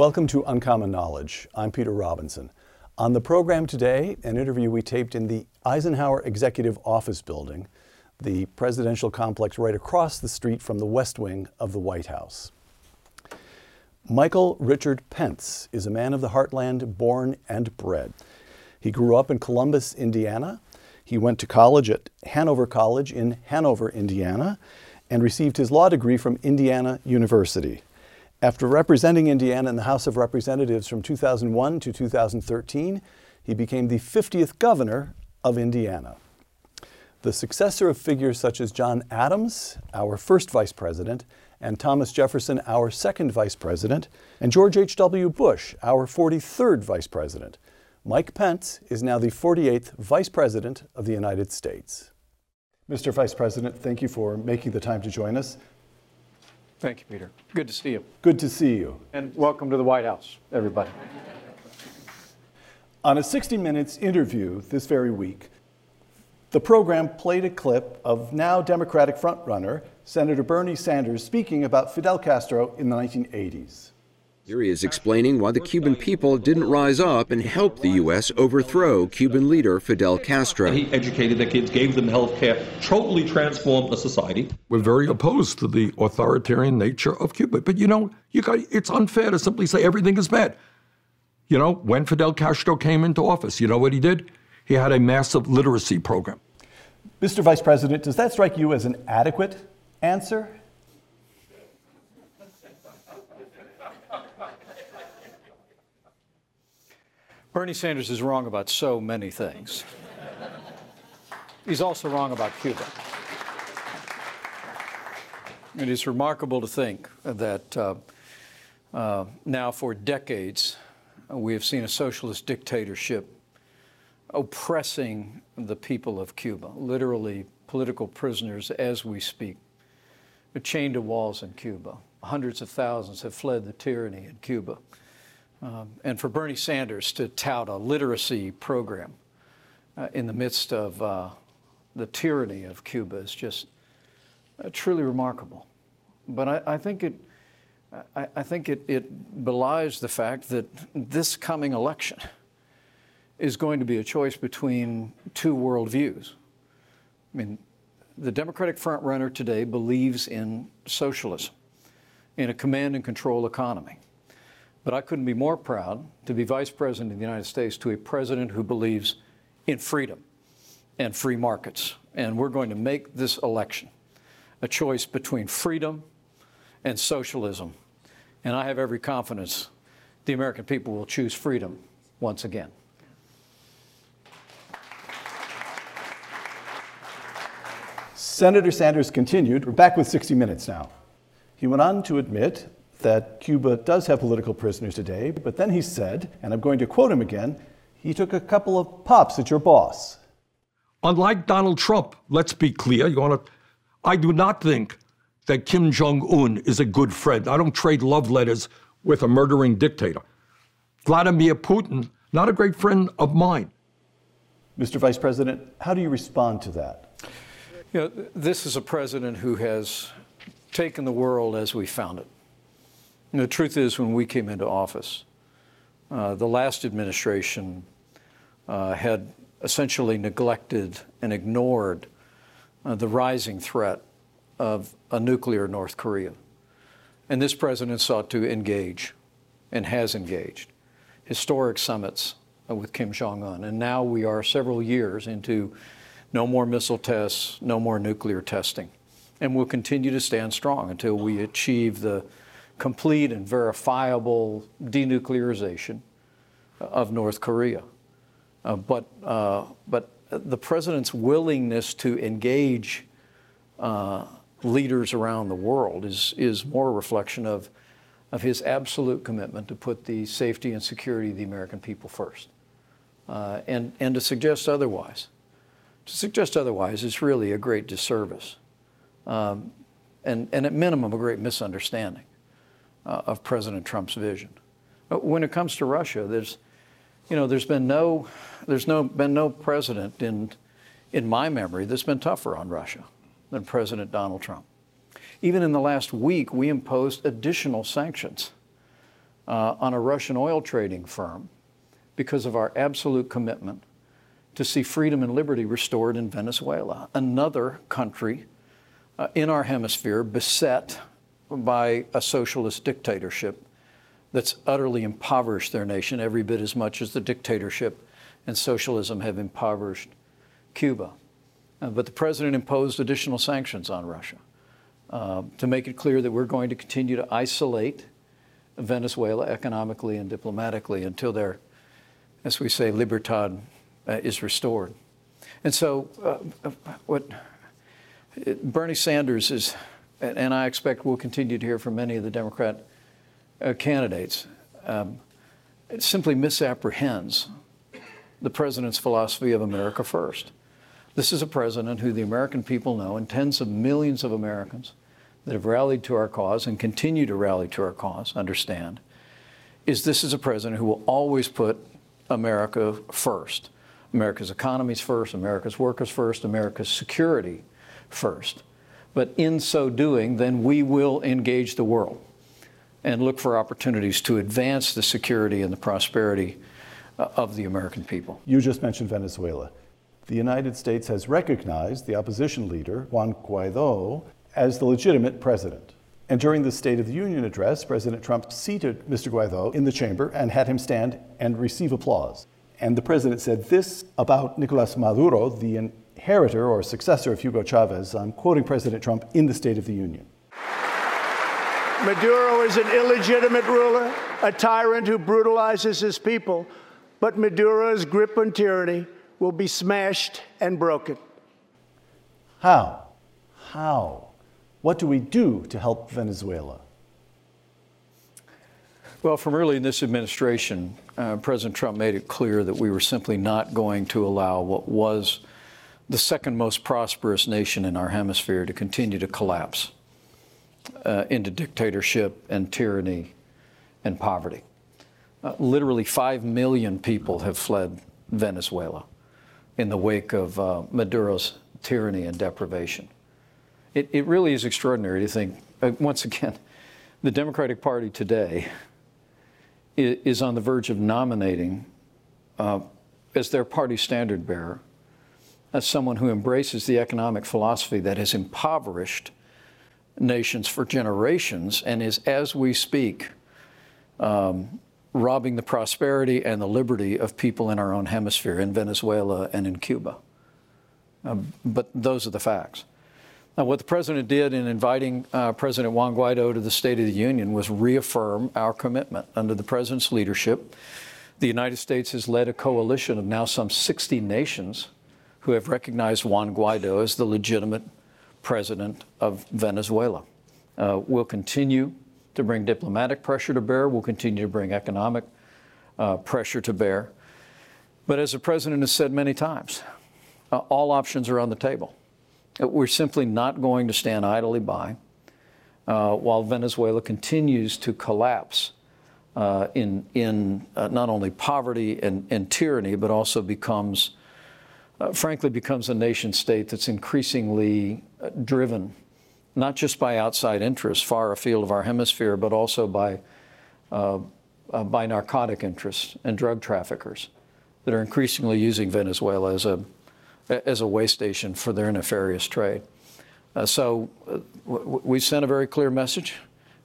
Welcome to Uncommon Knowledge. I'm Peter Robinson. On the program today, an interview we taped in the Eisenhower Executive Office Building, the presidential complex right across the street from the West Wing of the White House. Michael Richard Pence is a man of the heartland, born and bred. He grew up in Columbus, Indiana. He went to college at Hanover College in Hanover, Indiana, and received his law degree from Indiana University. After representing Indiana in the House of Representatives from 2001 to 2013, he became the 50th governor of Indiana. The successor of figures such as John Adams, our first vice president, and Thomas Jefferson, our second vice president, and George H.W. Bush, our 43rd vice president. Mike Pence is now the 48th vice president of the United States. Mr. Vice President, thank you for making the time to join us. Thank you, Peter. Good to see you. Good to see you. And welcome to the White House, everybody. On a 60 Minutes interview this very week, the program played a clip of now Democratic frontrunner Senator Bernie Sanders speaking about Fidel Castro in the 1980s. Here he is explaining why the Cuban people didn't rise up and help the U.S. overthrow Cuban leader Fidel Castro. He educated the kids, gave them health care, totally transformed the society. We're very opposed to the authoritarian nature of Cuba. But you know, you got, it's unfair to simply say everything is bad. You know, when Fidel Castro came into office, you know what he did? He had a massive literacy program. Mr. Vice President, does that strike you as an adequate answer? Bernie Sanders is wrong about so many things. He's also wrong about Cuba. It is remarkable to think that uh, uh, now, for decades, we have seen a socialist dictatorship oppressing the people of Cuba, literally political prisoners as we speak. Chained to walls in Cuba. Hundreds of thousands have fled the tyranny in Cuba. Um, and for Bernie Sanders to tout a literacy program uh, in the midst of uh, the tyranny of Cuba is just uh, truly remarkable. But I, I think it, I, I think it, it belies the fact that this coming election is going to be a choice between two worldviews. I mean, the Democratic frontrunner today believes in socialism, in a command and control economy. But I couldn't be more proud to be Vice President of the United States to a president who believes in freedom and free markets. And we're going to make this election a choice between freedom and socialism. And I have every confidence the American people will choose freedom once again. Senator Sanders continued. We're back with 60 Minutes now. He went on to admit that Cuba does have political prisoners today, but then he said, and I'm going to quote him again, he took a couple of pops at your boss. Unlike Donald Trump, let's be clear, you want to, I do not think that Kim Jong un is a good friend. I don't trade love letters with a murdering dictator. Vladimir Putin, not a great friend of mine. Mr. Vice President, how do you respond to that? You know, this is a president who has taken the world as we found it. And the truth is, when we came into office, uh, the last administration uh, had essentially neglected and ignored uh, the rising threat of a nuclear North Korea. And this president sought to engage and has engaged historic summits uh, with Kim Jong un. And now we are several years into no more missile tests, no more nuclear testing. And we'll continue to stand strong until we achieve the complete and verifiable denuclearization of North Korea. Uh, but, uh, but the president's willingness to engage uh, leaders around the world is, is more a reflection of, of his absolute commitment to put the safety and security of the American people first. Uh, and, and to suggest otherwise, to suggest otherwise is really a great disservice. Um, and, and at minimum, a great misunderstanding uh, of President Trump's vision. But when it comes to Russia, there's, you know, there's been no, there's no, been no president in, in my memory that's been tougher on Russia than President Donald Trump. Even in the last week, we imposed additional sanctions uh, on a Russian oil trading firm because of our absolute commitment to see freedom and liberty restored in Venezuela, another country uh, in our hemisphere beset by a socialist dictatorship that's utterly impoverished their nation every bit as much as the dictatorship and socialism have impoverished Cuba. Uh, but the president imposed additional sanctions on Russia uh, to make it clear that we're going to continue to isolate Venezuela economically and diplomatically until their, as we say, libertad uh, is restored. And so, uh, uh, what Bernie Sanders is, and I expect we'll continue to hear from many of the Democrat uh, candidates, um, simply misapprehends the president's philosophy of America first. This is a president who the American people know, and tens of millions of Americans that have rallied to our cause and continue to rally to our cause understand is this is a president who will always put America first. America's economies first, America's workers first, America's security first. But in so doing, then we will engage the world and look for opportunities to advance the security and the prosperity uh, of the American people. You just mentioned Venezuela. The United States has recognized the opposition leader, Juan Guaido, as the legitimate president. And during the State of the Union address, President Trump seated Mr. Guaido in the chamber and had him stand and receive applause. And the president said this about Nicolas Maduro, the inheritor or successor of Hugo Chavez. I'm quoting President Trump in the State of the Union. Maduro is an illegitimate ruler, a tyrant who brutalizes his people, but Maduro's grip on tyranny will be smashed and broken. How? How? What do we do to help Venezuela? Well, from early in this administration, uh, President Trump made it clear that we were simply not going to allow what was the second most prosperous nation in our hemisphere to continue to collapse uh, into dictatorship and tyranny and poverty. Uh, literally 5 million people have fled Venezuela in the wake of uh, Maduro's tyranny and deprivation. It, it really is extraordinary to think, uh, once again, the Democratic Party today is, is on the verge of nominating uh, as their party standard bearer as someone who embraces the economic philosophy that has impoverished nations for generations and is, as we speak, um, robbing the prosperity and the liberty of people in our own hemisphere, in Venezuela and in Cuba. Uh, but those are the facts. Now, what the president did in inviting uh, President Juan Guaido to the State of the Union was reaffirm our commitment. Under the president's leadership, the United States has led a coalition of now some 60 nations who have recognized Juan Guaido as the legitimate president of Venezuela. Uh, we'll continue to bring diplomatic pressure to bear. We'll continue to bring economic uh, pressure to bear. But as the president has said many times, uh, all options are on the table. We're simply not going to stand idly by uh, while Venezuela continues to collapse uh, in, in uh, not only poverty and, and, tyranny, but also becomes, uh, frankly, becomes a nation state that's increasingly uh, driven not just by outside interests far afield of our hemisphere, but also by, uh, by narcotic interests and drug traffickers that are increasingly using Venezuela as a as a way station for their nefarious trade. Uh, so uh, we sent a very clear message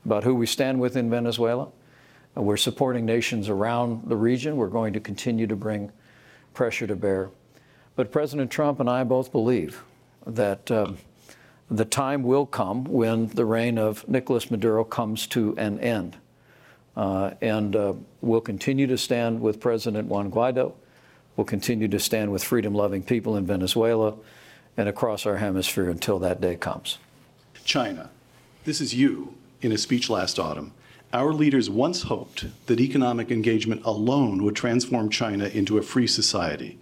about who we stand with in Venezuela. Uh, we're supporting nations around the region. We're going to continue to bring pressure to bear. But President Trump and I both believe that um, the time will come when the reign of Nicolas Maduro comes to an end. Uh, and uh, we'll continue to stand with President Juan Guaido We'll continue to stand with freedom loving people in Venezuela and across our hemisphere until that day comes. China. This is you in a speech last autumn. Our leaders once hoped that economic engagement alone would transform China into a free society.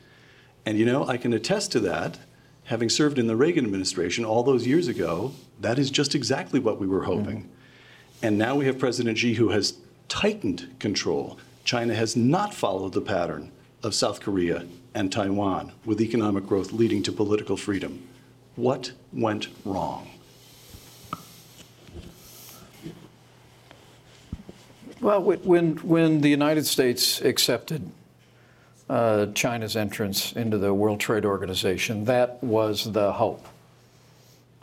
And you know, I can attest to that. Having served in the Reagan administration all those years ago, that is just exactly what we were hoping. Mm-hmm. And now we have President Xi who has tightened control. China has not followed the pattern of South Korea and Taiwan, with economic growth leading to political freedom. What went wrong? Well, when, when the United States accepted uh, China's entrance into the World Trade Organization, that was the hope.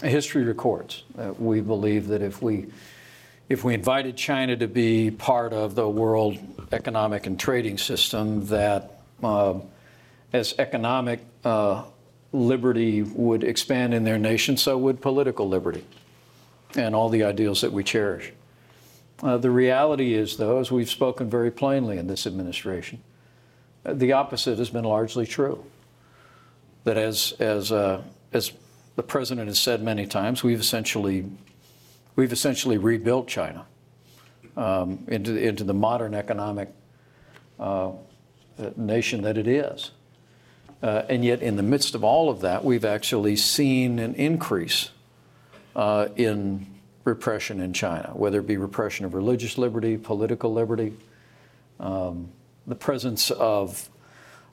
History records that we believe that if we if we invited China to be part of the world economic and trading system, that uh, as economic uh, liberty would expand in their nation, so would political liberty and all the ideals that we cherish. Uh, the reality is, though, as we've spoken very plainly in this administration, the opposite has been largely true. That as, as, uh, as the president has said many times, we've essentially, we've essentially rebuilt China um, into, into the modern economic uh, nation that it is. Uh, and yet, in the midst of all of that, we've actually seen an increase uh, in repression in China, whether it be repression of religious liberty, political liberty, um, the presence of,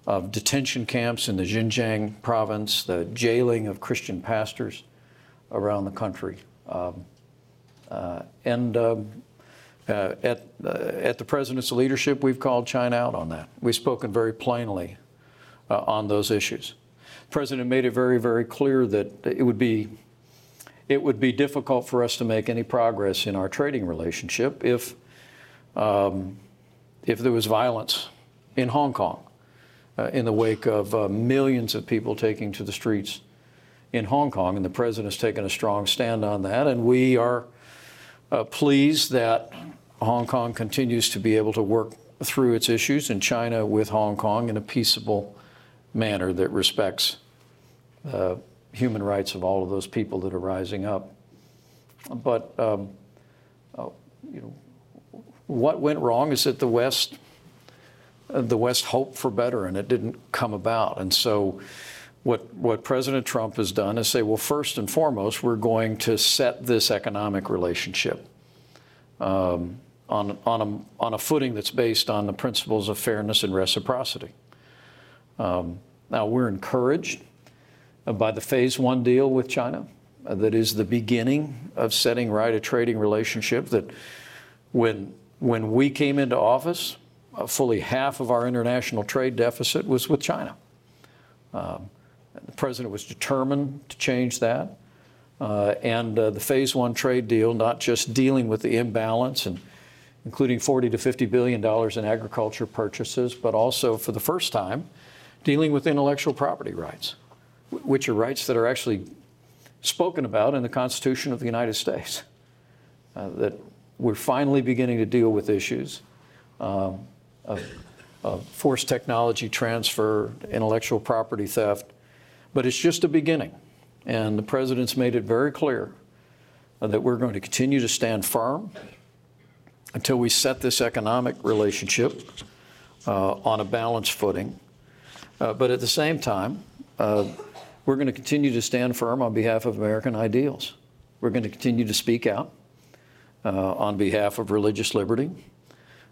of detention camps in the Xinjiang province, the jailing of Christian pastors around the country. Um, uh, and um, uh, at, uh, at the president's leadership, we've called China out on that. We've spoken very plainly uh, on those issues. The president made it very, very clear that it would be it would be difficult for us to make any progress in our trading relationship if um, if there was violence in Hong Kong uh, in the wake of uh, millions of people taking to the streets in Hong Kong, and the president has taken a strong stand on that, and we are uh, pleased that Hong Kong continues to be able to work through its issues in China with Hong Kong in a peaceable manner that respects uh, human rights of all of those people that are rising up. But um, uh, you know, what went wrong is that the West, the West hoped for better, and it didn't come about. And so, what what President Trump has done is say, well, first and foremost, we're going to set this economic relationship. Um, on, on, a, on a footing that's based on the principles of fairness and reciprocity. Um, now, we're encouraged by the phase one deal with China. Uh, that is the beginning of setting right a trading relationship that when, when we came into office, uh, fully half of our international trade deficit was with China. Um, the president was determined to change that. Uh, and uh, the phase one trade deal, not just dealing with the imbalance and including 40 to 50 billion dollars in agriculture purchases, but also for the first time, dealing with intellectual property rights, which are rights that are actually spoken about in the Constitution of the United States. Uh, that we're finally beginning to deal with issues um, of, of forced technology transfer, intellectual property theft, but it's just a beginning. And the president's made it very clear that we're going to continue to stand firm until we set this economic relationship uh, on a balanced footing. Uh, but at the same time, uh, we're going to continue to stand firm on behalf of American ideals. We're going to continue to speak out uh, on behalf of religious liberty.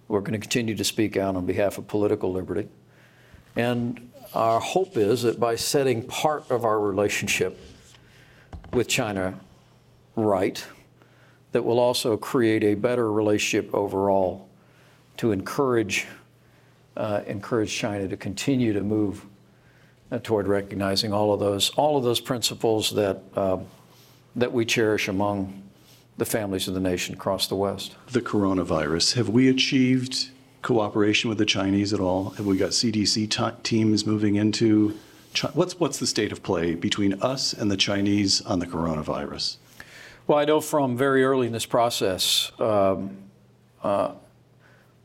We're going to continue to speak out on behalf of political liberty. And our hope is that by setting part of our relationship with China right, that will also create a better relationship overall to encourage uh, encourage China to continue to move uh, toward recognizing all of those all of those principles that uh, that we cherish among the families of the nation across the West. The coronavirus. Have we achieved cooperation with the Chinese at all? Have we got CDC t- teams moving into? Chi- what's what's the state of play between us and the Chinese on the coronavirus? Well, I know from very early in this process, um, uh,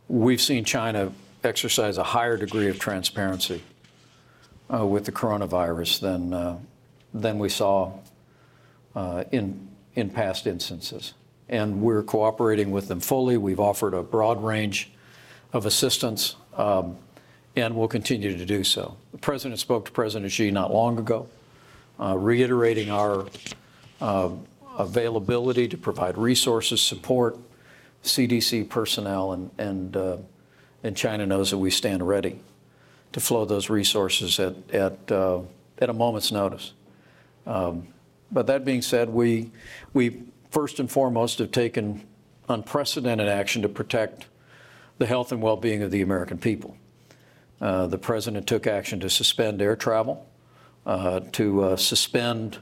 we've seen China exercise a higher degree of transparency uh, with the coronavirus than uh, than we saw uh, in in past instances, and we're cooperating with them fully. We've offered a broad range of assistance, um, and we'll continue to do so. The president spoke to President Xi not long ago, uh, reiterating our uh, availability to provide resources, support, CDC personnel, and and uh, and China knows that we stand ready to flow those resources at, at, uh, at a moment's notice. Um, but that being said, we, we first and foremost have taken unprecedented action to protect the health and well-being of the American people. Uh, the president took action to suspend air travel, uh, to uh, suspend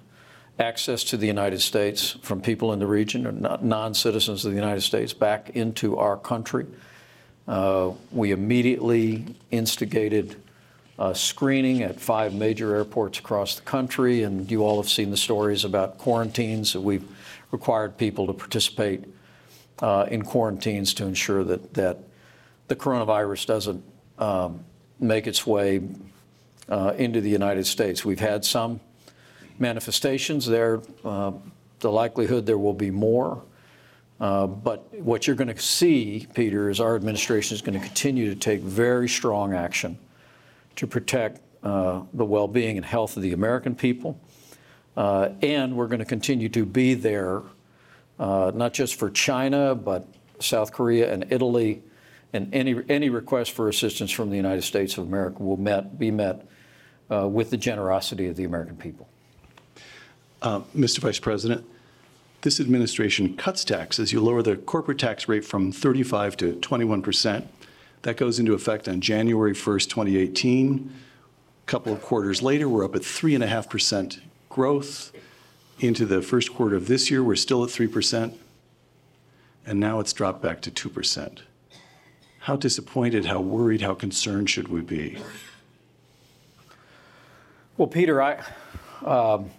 access to the United States from people in the region or non-citizens of the United States back into our country. Uh, we immediately instigated uh, screening at five major airports across the country, and you all have seen the stories about quarantines. We've required people to participate uh, in quarantines to ensure that, that the coronavirus doesn't um, make its way uh, into the United States. We've had some manifestations there. Uh, the likelihood there will be more. Uh, but what you're going to see, Peter, is our administration is going to continue to take very strong action to protect uh, the well-being and health of the American people. Uh, and we're going to continue to be there, uh, not just for China, but South Korea and Italy, and any, any request for assistance from the United States of America will met, be met uh, with the generosity of the American people. Uh, Mr. Vice President, this administration cuts taxes. You lower the corporate tax rate from 35 to 21 percent. That goes into effect on January 1st, 2018. A couple of quarters later, we're up at 3.5% growth. Into the first quarter of this year, we're still at 3%. And now it's dropped back to 2%. How disappointed, how worried, how concerned should we be? Well, Peter, I, um,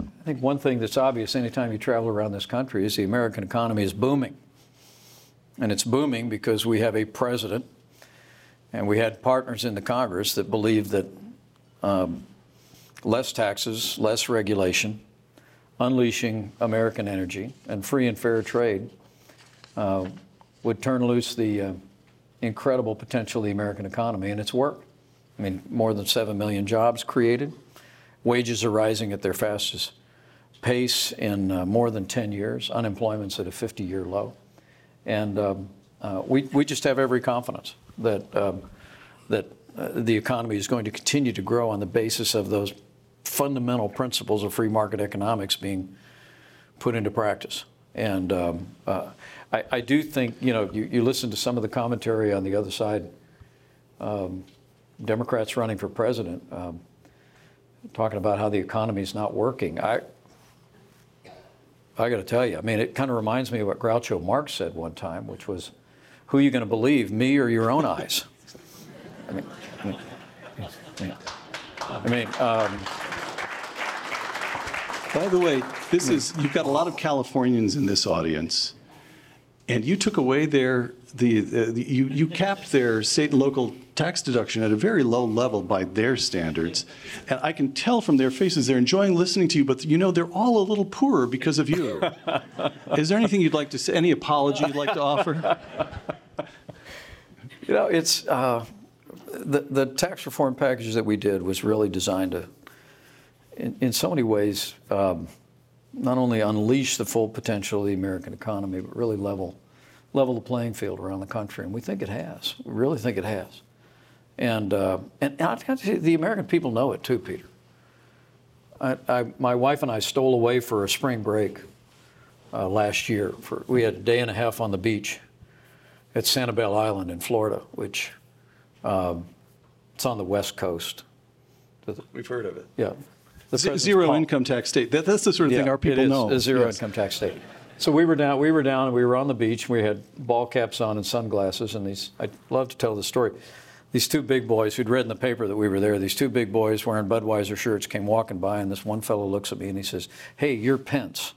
I think one thing that's obvious anytime you travel around this country is the American economy is booming. And it's booming because we have a president and we had partners in the Congress that believed that um, less taxes, less regulation, unleashing American energy, and free and fair trade uh, would turn loose the uh, incredible potential of the American economy, and it's worked. I mean, more than 7 million jobs created. Wages are rising at their fastest pace in uh, more than 10 years. Unemployment's at a 50 year low. And um, uh, we, we just have every confidence that, um, that uh, the economy is going to continue to grow on the basis of those fundamental principles of free market economics being put into practice. And um, uh, I, I, do think, you know, you, you, listen to some of the commentary on the other side, Democrats running for president, talking about how the economy is not working. I, I got to tell you, I mean, it kind of reminds me of what Groucho Marx said one time, which was, "Who are you going to believe, me or your own eyes?" I mean, I mean, I mean um, by the way, this is you've got a lot of Californians in this audience, and you took away their the, the you you capped their state and local tax deduction at a very low level by their standards. And I can tell from their faces they're enjoying listening to you, but you know, they're all a little poorer because of you. Is there anything you'd like to say, any apology you'd like to offer? You know, it's uh, the, the tax reform package that we did was really designed to, in, in so many ways, um, not only unleash the full potential of the American economy, but really level level the playing field around the country. And we think it has. We really think it has. And, uh, and I've got to say, the American people know it too, Peter. I, I, my wife and I stole away for a spring break uh, last year. For, we had a day and a half on the beach at Sanibel Island in Florida, which um, it's on the west coast. We've heard of it. Yeah. the zero income tax state. That, that's the sort of yeah, thing our people it is know. A zero yes. income tax state. So we were down. We were down. And we were on the beach. We had ball caps on and sunglasses. And these. I love to tell the story these two big boys who'd read in the paper that we were there, these two big boys wearing Budweiser shirts came walking by, and this one fellow looks at me and he says, Hey, you're Pence.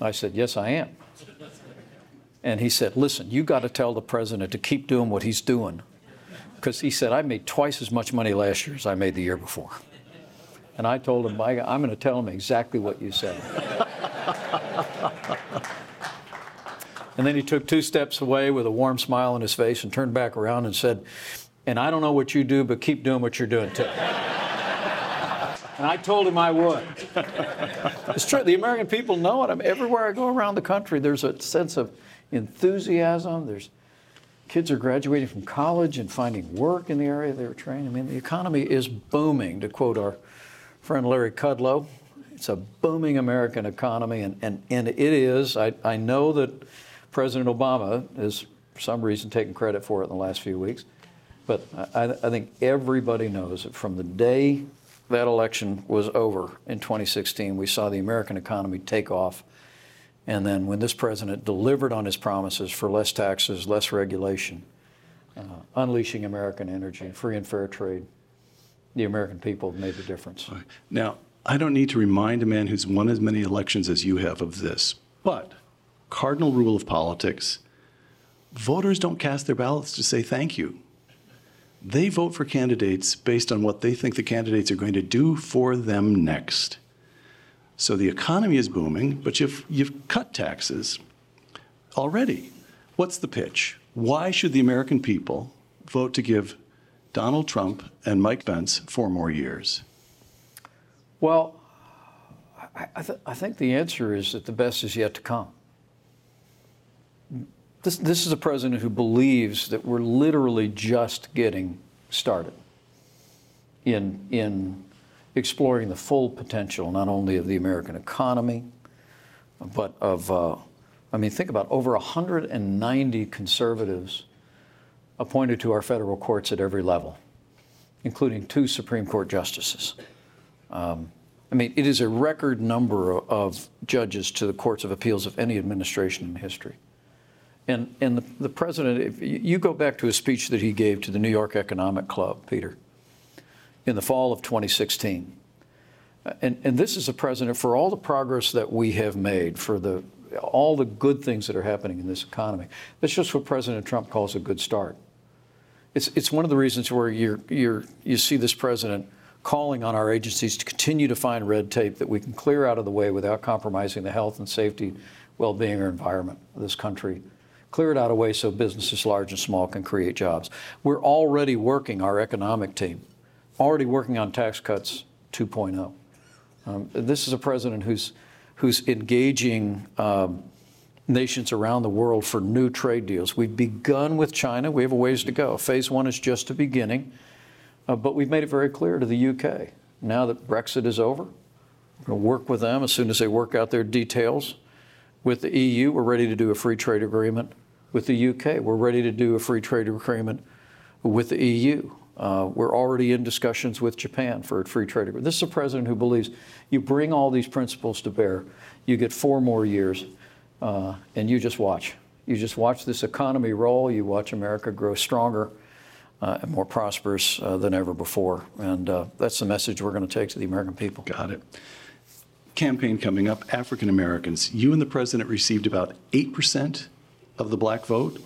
I said, Yes, I am. And he said, Listen, you got to tell the president to keep doing what he's doing. Because he said, I made twice as much money last year as I made the year before. And I told him, I'm going to tell him exactly what you said. And then he took two steps away with a warm smile on his face and turned back around and said, And I don't know what you do, but keep doing what you're doing too. and I told him I would. it's true. The American people know it. I mean, everywhere I go around the country, there's a sense of enthusiasm. There's kids are graduating from college and finding work in the area they were trained. I mean, the economy is booming, to quote our friend Larry Kudlow. It's a booming American economy, and, and, and it is. I, I know that President Obama has, for some reason, taken credit for it in the last few weeks. But I, I think everybody knows that from the day that election was over in 2016, we saw the American economy take off. And then when this president delivered on his promises for less taxes, less regulation, uh, unleashing American energy, free and fair trade, the American people made the difference. Now, I don't need to remind a man who's won as many elections as you have of this, but cardinal rule of politics voters don't cast their ballots to say thank you. They vote for candidates based on what they think the candidates are going to do for them next. So the economy is booming, but you've, you've cut taxes already. What's the pitch? Why should the American people vote to give Donald Trump and Mike Pence four more years? Well, I, th- I think the answer is that the best is yet to come. This, this is a president who believes that we're literally just getting started in, in exploring the full potential, not only of the American economy, but of, uh, I mean, think about over 190 conservatives appointed to our federal courts at every level, including two Supreme Court justices. Um, I mean, it is a record number of judges to the courts of appeals of any administration in history. And, and the, the president, if you go back to a speech that he gave to the New York Economic Club, Peter, in the fall of 2016. And, and this is a president for all the progress that we have made, for the, all the good things that are happening in this economy. That's just what President Trump calls a good start. It's, it's one of the reasons where you're, you're, you see this president calling on our agencies to continue to find red tape that we can clear out of the way without compromising the health and safety, well being, or environment of this country clear it out of the way so businesses large and small can create jobs. We're already working, our economic team, already working on tax cuts 2.0. Um, this is a president who's, who's engaging um, nations around the world for new trade deals. We've begun with China. We have a ways to go. Phase one is just a beginning, uh, but we've made it very clear to the UK. Now that Brexit is over, we're going to work with them as soon as they work out their details. With the EU, we're ready to do a free trade agreement with the UK. We're ready to do a free trade agreement with the EU. Uh, we're already in discussions with Japan for a free trade agreement. This is a president who believes you bring all these principles to bear, you get four more years, uh, and you just watch. You just watch this economy roll. You watch America grow stronger and more prosperous uh, than ever before. And uh, that's the message we're going to take to the American people. Got it. Campaign coming up African Americans. You and the president received about 8% of the black vote.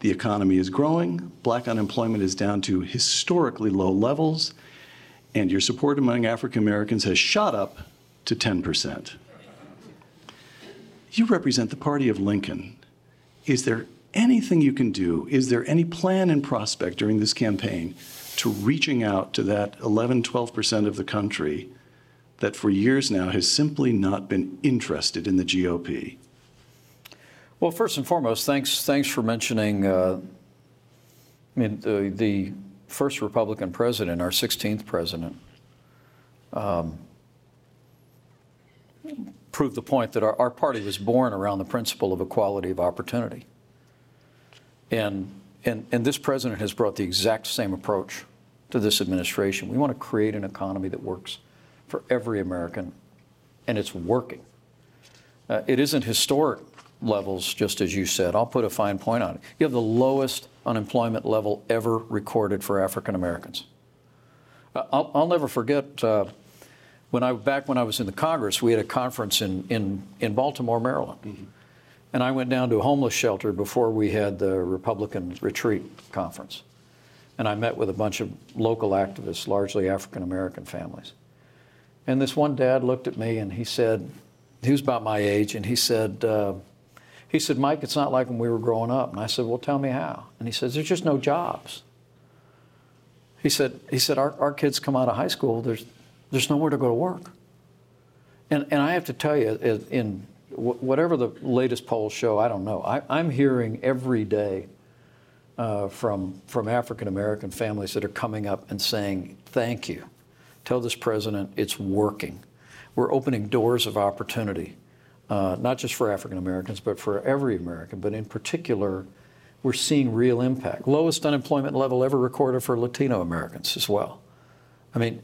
The economy is growing, black unemployment is down to historically low levels, and your support among African Americans has shot up to 10%. You represent the party of Lincoln. Is there anything you can do? Is there any plan and prospect during this campaign to reaching out to that 11, 12% of the country that for years now has simply not been interested in the GOP? Well, first and foremost, thanks thanks for mentioning. Uh, I mean, the, the first Republican president, our 16th president, um, proved the point that our, our party was born around the principle of equality of opportunity. And, and, and this president has brought the exact same approach to this administration. We want to create an economy that works for every American, and it's working. Uh, it isn't historic levels, just as you said. I'll put a fine point on it. You have the lowest unemployment level ever recorded for African Americans. Uh, I'll, I'll, never forget uh, when I back when I was in the Congress, we had a conference in in, in Baltimore, Maryland, mm-hmm. And I went down to a homeless shelter before we had the Republican retreat conference, and I met with a bunch of local activists, largely African American families. And this one dad looked at me and he said, he was about my age, and he said. Uh, he said, Mike, it's not like when we were growing up. And I said, Well, tell me how. And he says, There's just no jobs. He said, he said our, our kids come out of high school, there's, there's nowhere to go to work. And, and I have to tell you, in whatever the latest polls show, I don't know. I, am hearing every day uh, from, from African American families that are coming up and saying, Thank you. Tell this president it's working. We're opening doors of opportunity uh, not just for African Americans, but for every American. But in particular, we're seeing real impact. Lowest unemployment level ever recorded for Latino Americans as well. I mean,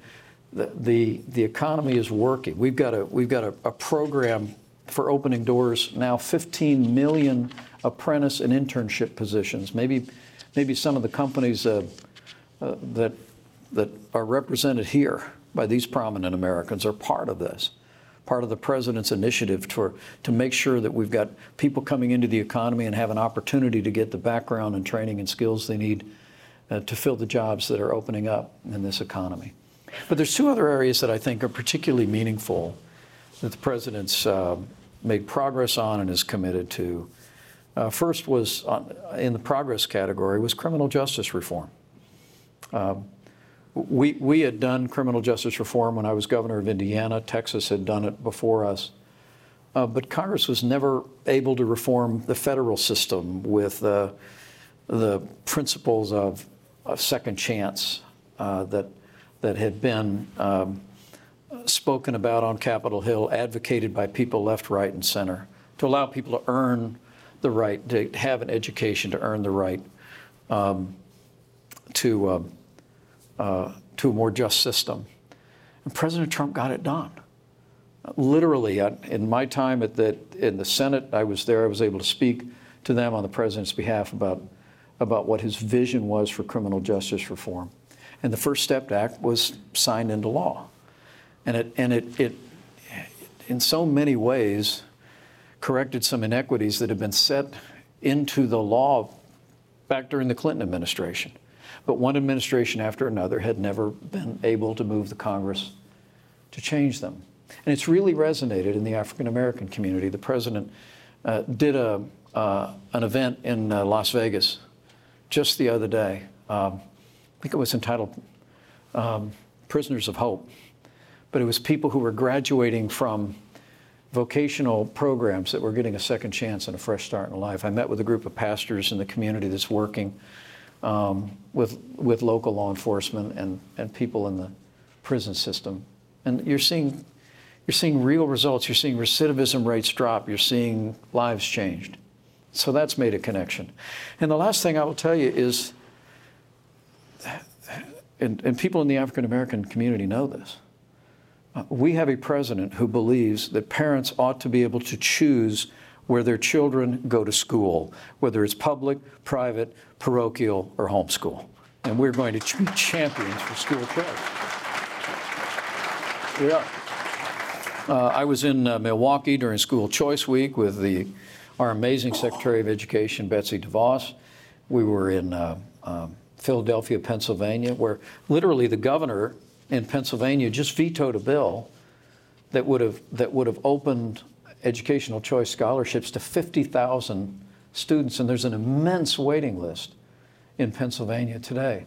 the, the, the economy is working. We've got, a, we've got a, a program for opening doors now 15 million apprentice and internship positions. Maybe, maybe some of the companies uh, uh, that, that are represented here by these prominent Americans are part of this, part of the president's initiative to, to make sure that we've got people coming into the economy and have an opportunity to get the background and training and skills they need uh, to fill the jobs that are opening up in this economy. But there's two other areas that I think are particularly meaningful that the president's uh, made progress on and is committed to. Uh, first was on, in the progress category was criminal justice reform. Um, we, we had done criminal justice reform when I was governor of Indiana. Texas had done it before us. Uh, but Congress was never able to reform the federal system with uh, the principles of, of second chance uh, that that had been um, spoken about on Capitol Hill, advocated by people left, right, and center, to allow people to earn the right, to have an education, to earn the right um, to, uh, uh, to a more just system. And President Trump got it done. Literally, in my time at the, in the Senate, I was there, I was able to speak to them on the president's behalf about, about what his vision was for criminal justice reform. And the First Step Act was signed into law. And it, and it, it in so many ways, corrected some inequities that had been set into the law back during the Clinton administration. But one administration after another had never been able to move the Congress to change them. And it's really resonated in the African American community. The president uh, did a, uh, an event in uh, Las Vegas just the other day. Um, I think it was entitled um, Prisoners of Hope. But it was people who were graduating from vocational programs that were getting a second chance and a fresh start in life. I met with a group of pastors in the community that's working um, with, with local law enforcement and, and people in the prison system. And you're seeing, you're seeing real results. You're seeing recidivism rates drop. You're seeing lives changed. So that's made a connection. And the last thing I will tell you is and, and people in the African American community know this. We have a president who believes that parents ought to be able to choose where their children go to school, whether it's public, private, parochial, or homeschool. And we're going to be champions for school choice. We are. Uh, I was in uh, Milwaukee during School Choice Week with the, our amazing Secretary of Education, Betsy DeVos. We were in uh, um, Philadelphia, Pennsylvania, where literally the governor in Pennsylvania just vetoed a bill that would have that would have opened educational choice scholarships to 50,000 students, and there's an immense waiting list in Pennsylvania today.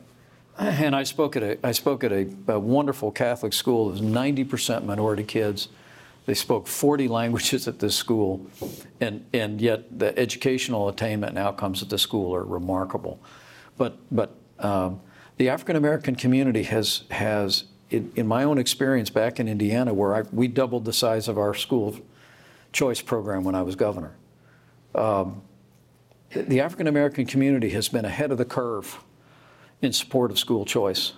And I spoke at a I spoke at a, a wonderful Catholic school. It was 90% minority kids. They spoke 40 languages at this school, and and yet the educational attainment and outcomes at the school are remarkable. But but um, the African American community has, has in, in, my own experience back in Indiana, where I, we doubled the size of our school choice program when I was governor, um, the, African American community has been ahead of the curve in support of school choice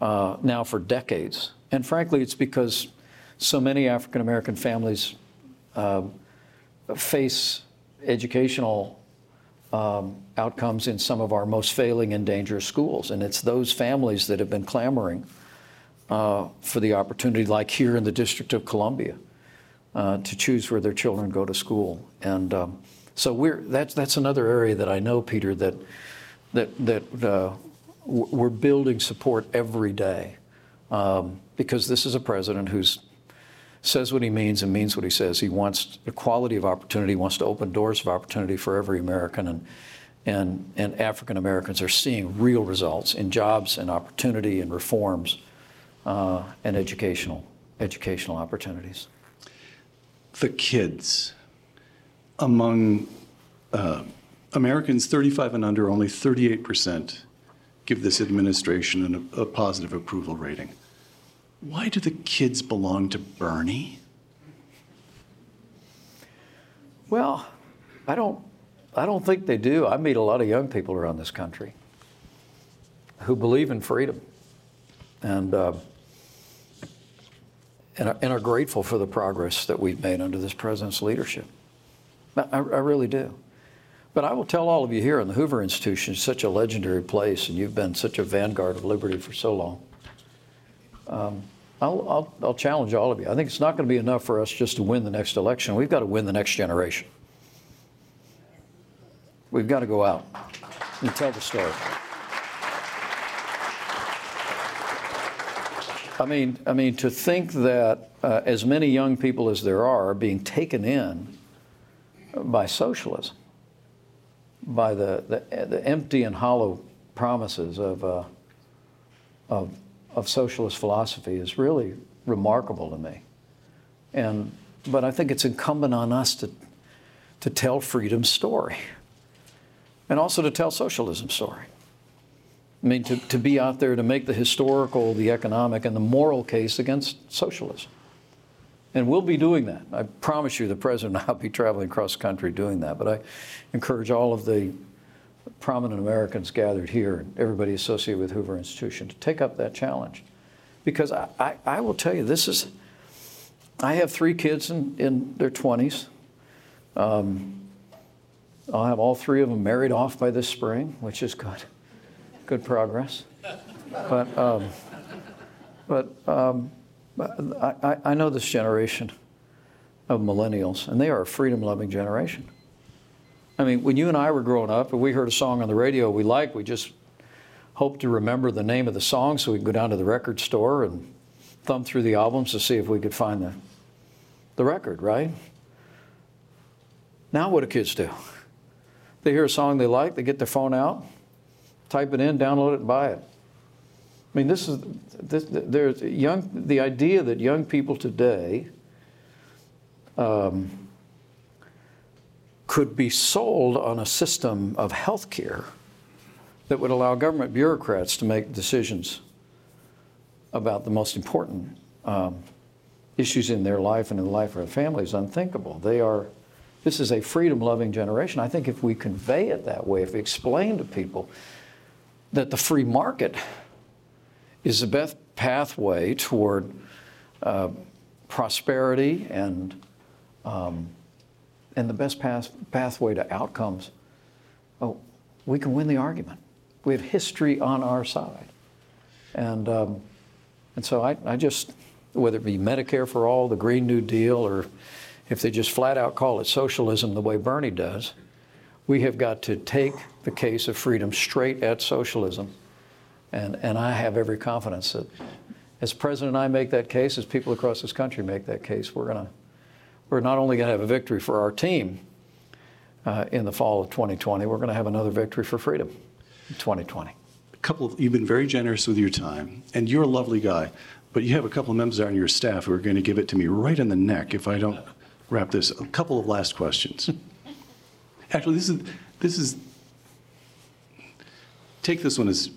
uh, now for decades. And frankly, it's because so many African American families uh, face educational um, outcomes in some of our most failing and dangerous schools. And it's those families that have been clamoring uh, for the opportunity, like here in the District of Columbia, uh, to choose where their children go to school. And um, so we're, that's, that's another area that I know, Peter, that, that, that uh, we're building support every day. Um, because this is a president who's says what he means and means what he says. He wants equality of opportunity, wants to open doors of opportunity for every American. And, and, and African Americans are seeing real results in jobs and opportunity and reforms uh, and educational, educational opportunities. The kids. Among uh, Americans 35 and under, only 38% give this administration a, a positive approval rating. Why do the kids belong to Bernie? Well, I don't, I don't think they do. I meet a lot of young people around this country who believe in freedom and, uh, and, are, and, are grateful for the progress that we've made under this president's leadership. I, I really do. But I will tell all of you here in the Hoover Institution such a legendary place, and you've been such a vanguard of liberty for so long. Um, I'll, I'll, I'll challenge all of you. I think it's not going to be enough for us just to win the next election. We've got to win the next generation. We've got to go out and tell the story. I mean, I mean, to think that uh, as many young people as there are are being taken in by socialism, by the, the, the empty and hollow promises of, uh, of of socialist philosophy is really remarkable to me. And, but I think it's incumbent on us to, to tell freedom's story and also to tell socialism's story. I mean, to, to be out there to make the historical, the economic, and the moral case against socialism. And we'll be doing that. I promise you, the president and I will be traveling across the country doing that. But I encourage all of the prominent Americans gathered here and everybody associated with Hoover Institution to take up that challenge. Because I, I, I will tell you, this is, I have three kids in, in their 20s. Um, I'll have all three of them married off by this spring, which is good. Good progress. But, um, but um, I, I know this generation of millennials, and they are a freedom loving generation. I mean, when you and I were growing up and we heard a song on the radio we liked, we just hoped to remember the name of the song so we could go down to the record store and thumb through the albums to see if we could find the, the record, right? Now, what do kids do? They hear a song they like, they get their phone out, type it in, download it, and buy it. I mean, this is this, there's young. The idea that young people today um, could be sold on a system of health care that would allow government bureaucrats to make decisions about the most important um, issues in their life and in the life of their family is unthinkable. They are, this is a freedom loving generation. I think if we convey it that way, if we explain to people that the free market is the best pathway toward uh, prosperity and um, and the best path, pathway to outcomes, oh, we can win the argument. We have history on our side. And, um, and so I, I just, whether it be Medicare for all, the Green New Deal, or if they just flat out call it socialism the way Bernie does, we have got to take the case of freedom straight at socialism. And, and I have every confidence that as President and I make that case, as people across this country make that case, we're going to we're not only going to have a victory for our team uh, in the fall of 2020, we're going to have another victory for freedom in 2020. A couple of, you've been very generous with your time, and you're a lovely guy, but you have a couple of members on your staff who are going to give it to me right in the neck if I don't wrap this. A couple of last questions. Actually, this is this is take this one as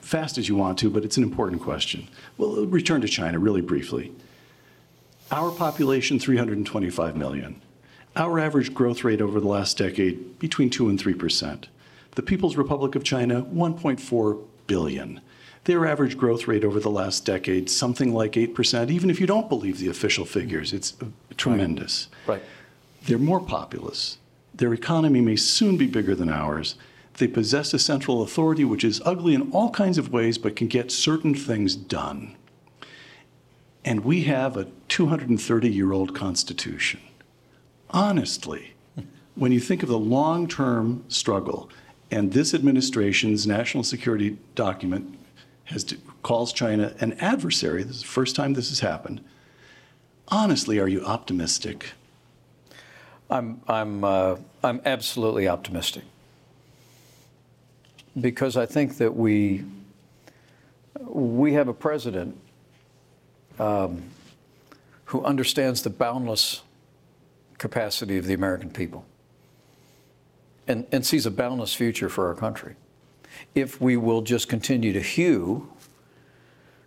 fast as you want to, but it's an important question. We'll return to China really briefly. Our population, 325 million. Our average growth rate over the last decade, between 2 and 3 percent. The People's Republic of China, 1.4 billion. Their average growth rate over the last decade, something like 8%, even if you don't believe the official figures. It's tremendous. Right. right. They're more populous. Their economy may soon be bigger than ours. They possess a central authority which is ugly in all kinds of ways but can get certain things done. And we have a 230 year old Constitution. Honestly, when you think of the long term struggle, and this administration's national security document has calls China an adversary, this is the first time this has happened. Honestly, are you optimistic? I'm, I'm, uh, I'm absolutely optimistic because I think that we, we have a president um, who understands the boundless capacity of the American people and, and sees a boundless future for our country if we will just continue to hew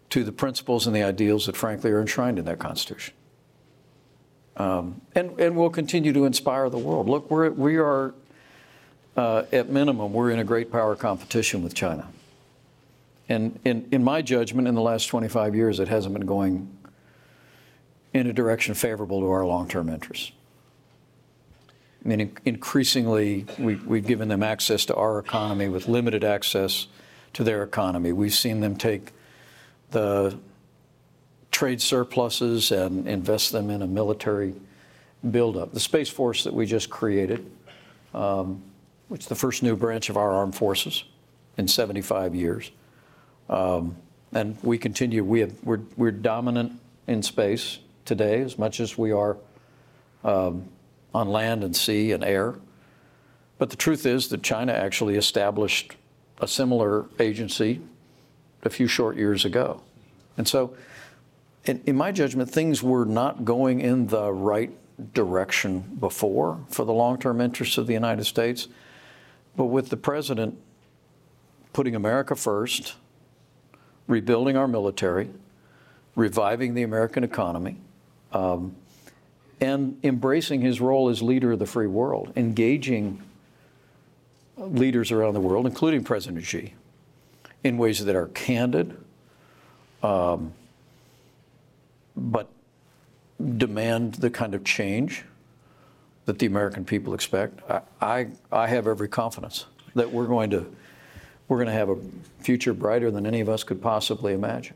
to the principles and the ideals that, frankly, are enshrined in that Constitution. Um, and, and we'll continue to inspire the world. Look, we're, we are, uh, at minimum, we're in a great power competition with China. And in, in my judgment, in the last 25 years, it hasn't been going in a direction favorable to our long-term interests. I mean, increasingly, we, we've given them access to our economy with limited access to their economy. We've seen them take the trade surpluses and invest them in a military buildup. The Space Force that we just created, um, which is the first new branch of our armed forces in 75 years. Um, and we continue, we have, we're, we're dominant in space today as much as we are um, on land and sea and air. But the truth is that China actually established a similar agency a few short years ago. And so, in, in, my judgment, things were not going in the right direction before for the long term interests of the United States. But with the president putting America first, rebuilding our military, reviving the American economy, um, and embracing his role as leader of the free world, engaging leaders around the world, including President Xi, in ways that are candid, um, but demand the kind of change that the American people expect. I, I, I have every confidence that we're going to we're going to have a future brighter than any of us could possibly imagine.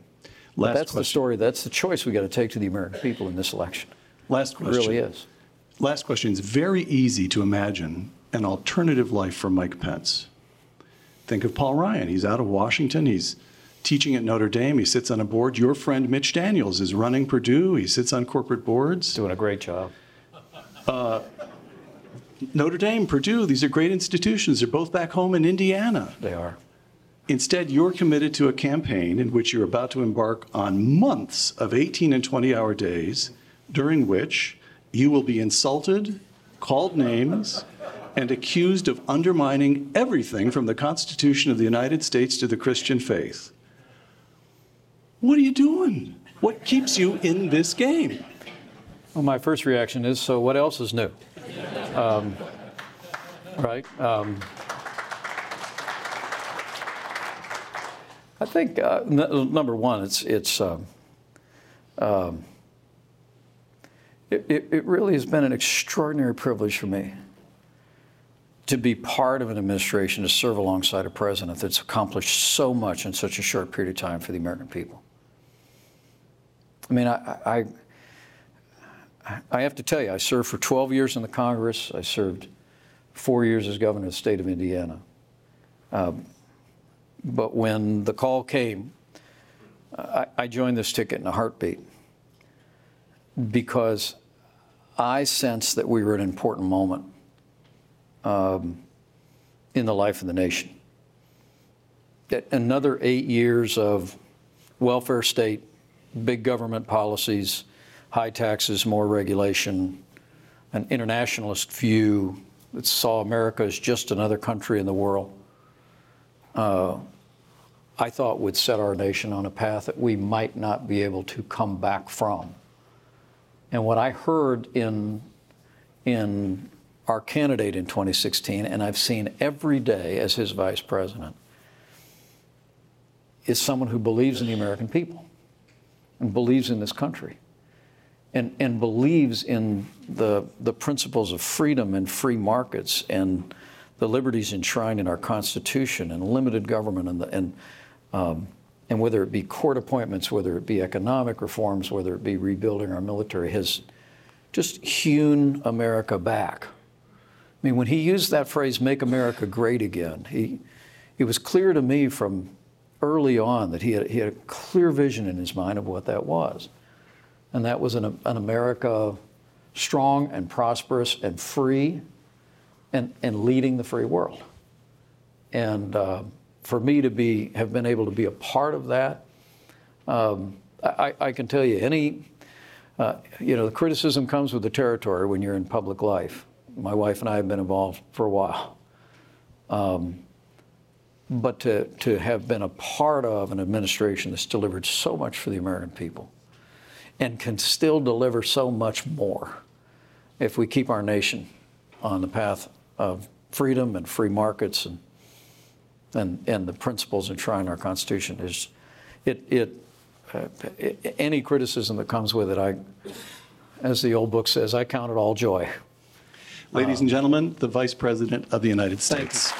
Last that's question. the story. That's the choice we got to take to the American people in this election. Last question. It really is. Last question. It's very easy to imagine an alternative life for Mike Pence. Think of Paul Ryan. He's out of Washington. He's teaching at Notre Dame. He sits on a board. Your friend Mitch Daniels is running Purdue. He sits on corporate boards. Doing a great job. Uh, Notre Dame, Purdue, these are great institutions. They're both back home in Indiana. They are. Instead, you're committed to a campaign in which you're about to embark on months of 18 and 20 hour days, during which you will be insulted, called names, and accused of undermining everything from the Constitution of the United States to the Christian faith. What are you doing? What keeps you in this game? Well, my first reaction is so what else is new? Um, right? Um, I think uh, n- number one, it's it's um, um, it, it, it really has been an extraordinary privilege for me to be part of an administration to serve alongside a president that's accomplished so much in such a short period of time for the American people. I mean, I, I I have to tell you, I served for 12 years in the Congress. I served four years as governor of the state of Indiana. Um, but when the call came, I, I joined this ticket in a heartbeat because I sensed that we were at an important moment um, in the life of the nation. That another eight years of welfare state, big government policies, high taxes, more regulation, an internationalist view that saw America as just another country in the world, uh, I thought would set our nation on a path that we might not be able to come back from. And what I heard in, in our candidate in 2016, and I've seen every day as his vice president, is someone who believes in the American people and believes in this country and, and believes in the, the principles of freedom and free markets and the liberties enshrined in our Constitution and limited government and, the, and, um, and whether it be court appointments, whether it be economic reforms, whether it be rebuilding our military, has just hewn America back. I mean, when he used that phrase, make America great again, he, it was clear to me from early on that he had, he had a clear vision in his mind of what that was and that was an, an America strong and prosperous and free and, and leading the free world. And uh, for me to be have been able to be a part of that, um, I, I, can tell you any, uh, you know, the criticism comes with the territory when you're in public life. My wife and I have been involved for a while. Um, but to, to have been a part of an administration that's delivered so much for the American people and can still deliver so much more if we keep our nation on the path of freedom and free markets and and, and the principles enshrined in our Constitution is it, it uh, any criticism that comes with it, I, as the old book says, I count it all joy. Ladies and gentlemen, the Vice President of the United States.